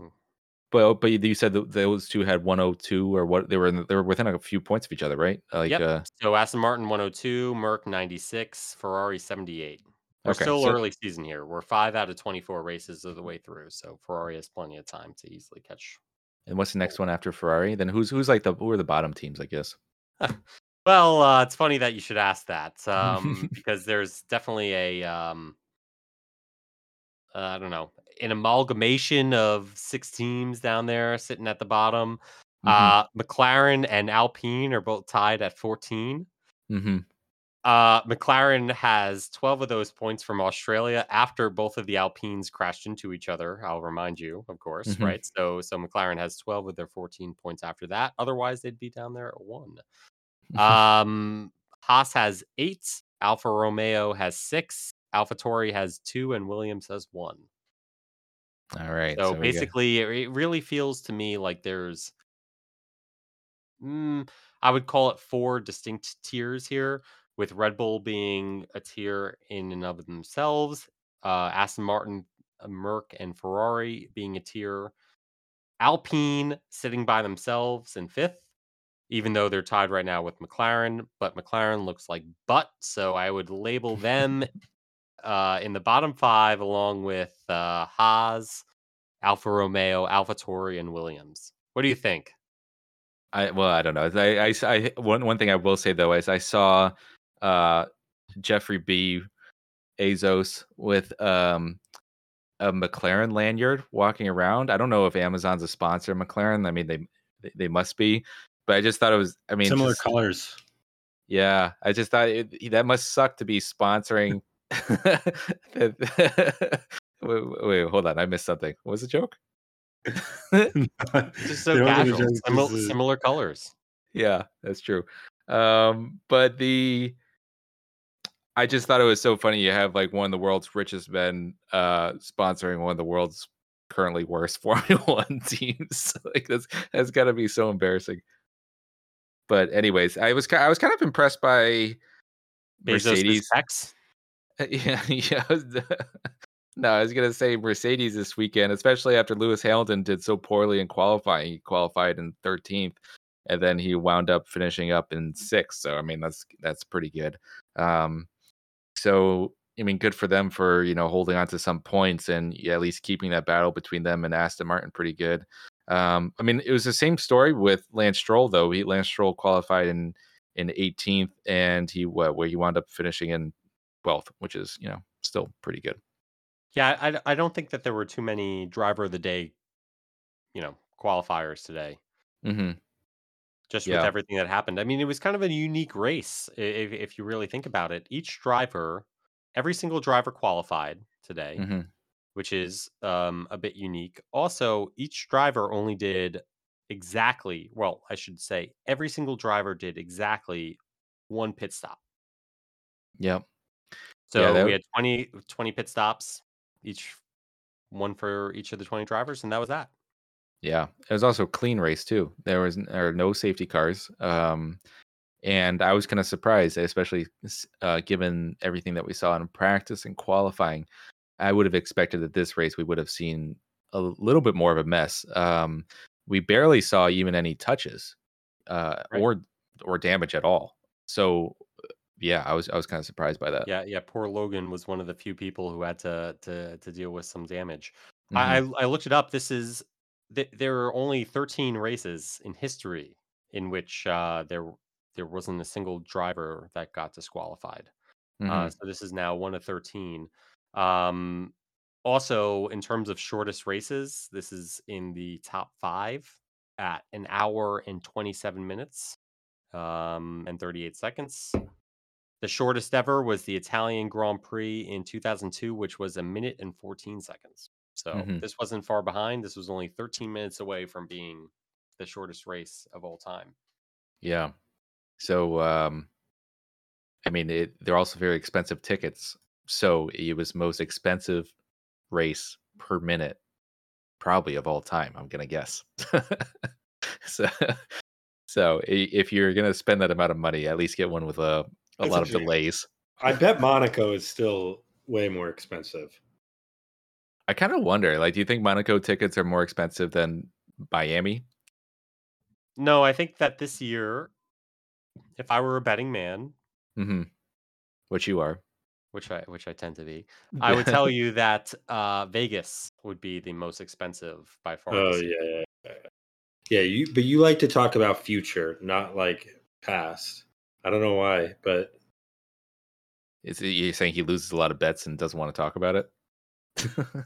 But but you said that those two had 102 or what? They were in, they were within a few points of each other, right? Like Yep. uh, So Aston Martin 102, Merc 96, Ferrari 78. We're Okay, still so- early season here. We're five out of 24 races of the way through. So Ferrari has plenty of time to easily catch. and what's the next one after Ferrari? Then who's who's like the who are the bottom teams? I guess. (laughs) Well, uh, it's funny that you should ask that um, (laughs) because there's definitely a, um, uh, I don't know, an amalgamation of six teams down there sitting at the bottom. Mhm. Uh, McLaren and Alpine are both tied at 14. hmm Uh, McLaren has 12 of those points from Australia after both of the Alpines crashed into each other. I'll remind you, of course, Mhm. right? So, so McLaren has 12 of their 14 points after that. Otherwise, they'd be down there at one. Um, Haas has eight. Alfa Romeo has six. AlphaTauri has two, and Williams has one. All right. So got- basically, it it really feels to me like there's, mm, I would call it four distinct tiers here, with Red Bull being a tier in and of themselves, uh, Aston Martin, uh, Merc, and Ferrari being a tier, Alpine sitting by themselves in fifth, even though they're tied right now with McLaren, but McLaren looks like butt, so I would label them (laughs) uh, in the bottom five along with uh, Haas, Alfa Romeo, AlphaTauri, and Williams. What do you think? I well, I don't know. I, I, I one one thing I will say though is I saw uh Jeffrey B. Azos with um a McLaren lanyard walking around. I don't know if Amazon's a sponsor of McLaren. I mean, they- they must be, but I just thought it was. I mean, Similar just- colors. Yeah, I just thought it, that must suck to be sponsoring. (laughs) (laughs) (laughs) wait, wait, hold on, I missed something. What was the joke? Just so casual, simil- is- similar colors. yeah, that's true. Um, but the I just thought it was so funny. You have like one of the world's richest men uh sponsoring one of the world's currently worst Formula One teams. like that's that's got to be so embarrassing. But anyways, I was I was kind of impressed by Mercedes. specs. (laughs) Yeah, yeah. (laughs) No, I was gonna say Mercedes this weekend, especially after Lewis Hamilton did so poorly in qualifying. He qualified in 13th, and then he wound up finishing up in sixth. So I mean, that's that's pretty good. Um, so I mean, good for them for you know holding on to some points and yeah, at least keeping that battle between them and Aston Martin pretty good. Um, I mean, it was the same story with Lance Stroll though. He Lance Stroll qualified in in 18th, and he what where he wound up finishing in 12th, which is you know still pretty good. Yeah, I, I don't think that there were too many driver of the day, you know, qualifiers today. hmm Just Yeah. with everything that happened. I mean, it was kind of a unique race if, if you really think about it. Each driver, every single driver qualified today, hmm which is um, a bit unique. Also, each driver only did exactly, well, I should say, every single driver did exactly one pit stop. Yep. So that- we had 20, 20 pit stops, each one for each of the 20 drivers, and that was that. Yeah, it was also a clean race too. There was there were no safety cars, um, and I was kind of surprised, especially uh, given everything that we saw in practice and qualifying. I would have expected that this race we would have seen a little bit more of a mess. Um, we barely saw even any touches uh, Right. or or damage at all. So yeah, I was I was kind of surprised by that. Yeah, yeah. Poor Logan was one of the few people who had to to to deal with some damage. Mhm. I, I looked it up. This is th- there are only 13 races in history in which uh, there there wasn't a single driver that got disqualified. Uh, Mhm. so this is now one of 13. Um, also, in terms of shortest races, this is in the top five at an hour and 27 minutes um, and 38 seconds. The shortest ever was the Italian Grand Prix in 2002, which was a minute and 14 seconds. So Mhm. this wasn't far behind. This was only 13 minutes away from being the shortest race of all time. Yeah. So um I mean, it, they're also very expensive tickets. So it was most expensive race per minute, probably of all time. I'm gonna guess. (laughs) so, so if you're gonna spend that amount of money, at least get one with a a That's lot of interesting. delays. I bet (laughs) Monaco is still way more expensive. I kind of wonder, like, do you think Monaco tickets are more expensive than Miami? No, I think that this year, if I were a betting man, Mm-hmm. Which you are. Which I which I tend to be, I would (laughs) tell you that uh, Vegas would be the most expensive by far. Oh yeah, yeah, yeah. yeah. You but you like to talk about future, not like past. I don't know why, but Is it, you saying he loses a lot of bets and doesn't want to talk about it? (laughs)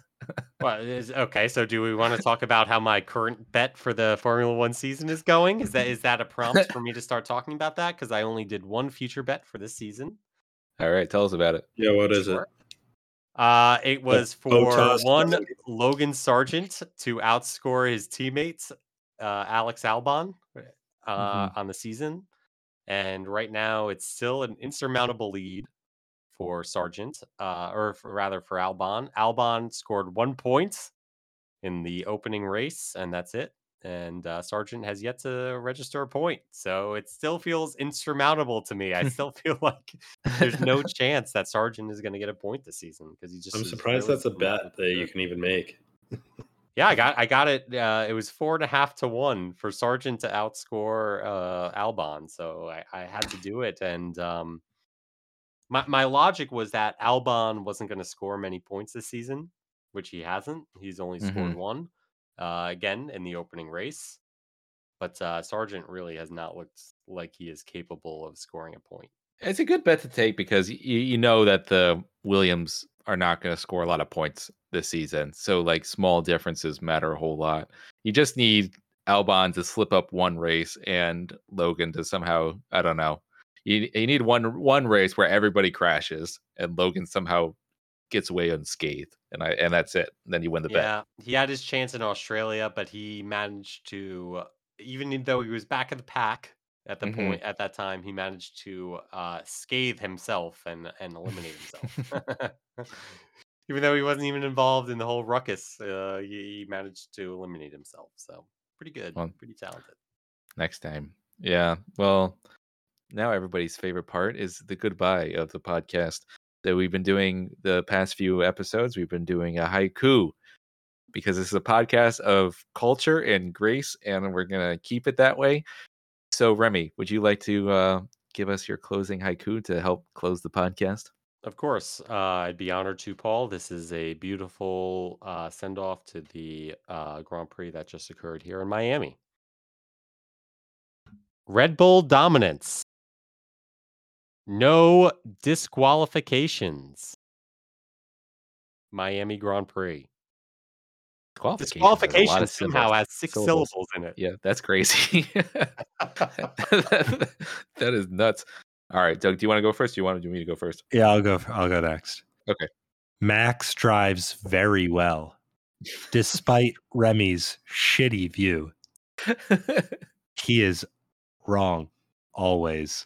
Well, is, okay. So, do we want to talk about how my current bet for the Formula One season is going? Is that is that a prompt for me to start talking about that? Because I only did one future bet for this season. All right, tell us about it. yeah, what is it? Uh, it was for Bottas one doesn't Logan Sargeant to outscore his teammates, uh, Alex Albon, uh, on the season, and right now it's still an insurmountable lead for Sargeant, uh, or for, rather for Albon. Albon scored one point in the opening race, and that's it. And uh, Sargeant has yet to register a point, so it still feels insurmountable to me. I (laughs) still feel like there's no chance that Sargeant is going to get a point this season because he just. I'm surprised really that's a bet that you can even make. (laughs) Yeah, I got I got it. Uh, it was four and a half to one for Sargeant to outscore uh, Albon, so I, I had to do it. And um, my my logic was that Albon wasn't going to score many points this season, which he hasn't. He's only scored one uh, again in the opening race. But uh, Sargeant really has not looked like he is capable of scoring a point. It's a good bet to take because you, you know that the Williams are not going to score a lot of points this season. So like small differences matter a whole lot. You just need Albon to slip up one race and Logan to somehow I don't know. You you need one one race where everybody crashes and Logan somehow gets away unscathed and I and that's it. then you win the bet. Yeah, he had his chance in Australia, but he managed to, even though he was back of the pack at the Mhm. point at that time, he managed to uh, scathe himself and and eliminate himself. (laughs) even though he wasn't even involved in the whole ruckus, uh, he, he managed to eliminate himself. So pretty good, Well, pretty talented. next time. Yeah. Well, now everybody's favorite part is the goodbye of the podcast that we've been doing the past few episodes. We've been doing a haiku because this is a podcast of culture and grace, and we're gonna keep it that way. So, Remy, would you like to uh, give us your closing haiku to help close the podcast? Of course, uh, I'd be honored to, Paul. This is a beautiful uh, send off to the uh, Grand Prix that just occurred here in Miami. Red Bull dominance. No disqualifications. Miami Grand Prix. Disqualification. Disqualification somehow has six syllables. syllables in it. Yeah, that's crazy. (laughs) that is nuts. All right, Doug, do you want to go first? Do you want do me to go first? Yeah, I'll go. I'll go next. Okay. Max drives very well, despite Remy's shitty view. (laughs) He is wrong always.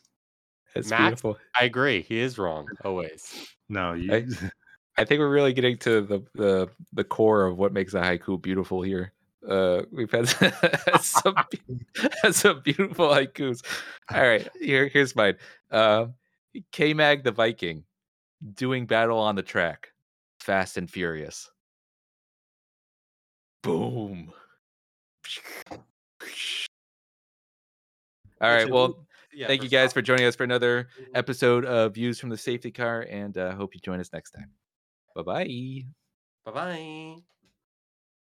That's Max? beautiful. I agree. He is wrong always. No, you. I- (laughs) I think we're really getting to the the, the core of what makes a haiku beautiful here. Uh, we've had (laughs) some (laughs) be- some beautiful haikus. All right, here here's mine. Uh, K Mag the Viking doing battle on the track, fast and furious. Boom. All right. Well, Yeah, thank you guys for joining us for another episode of Views from the Safety Car, and uh, hope you join us next time. Bye bye. Bye bye.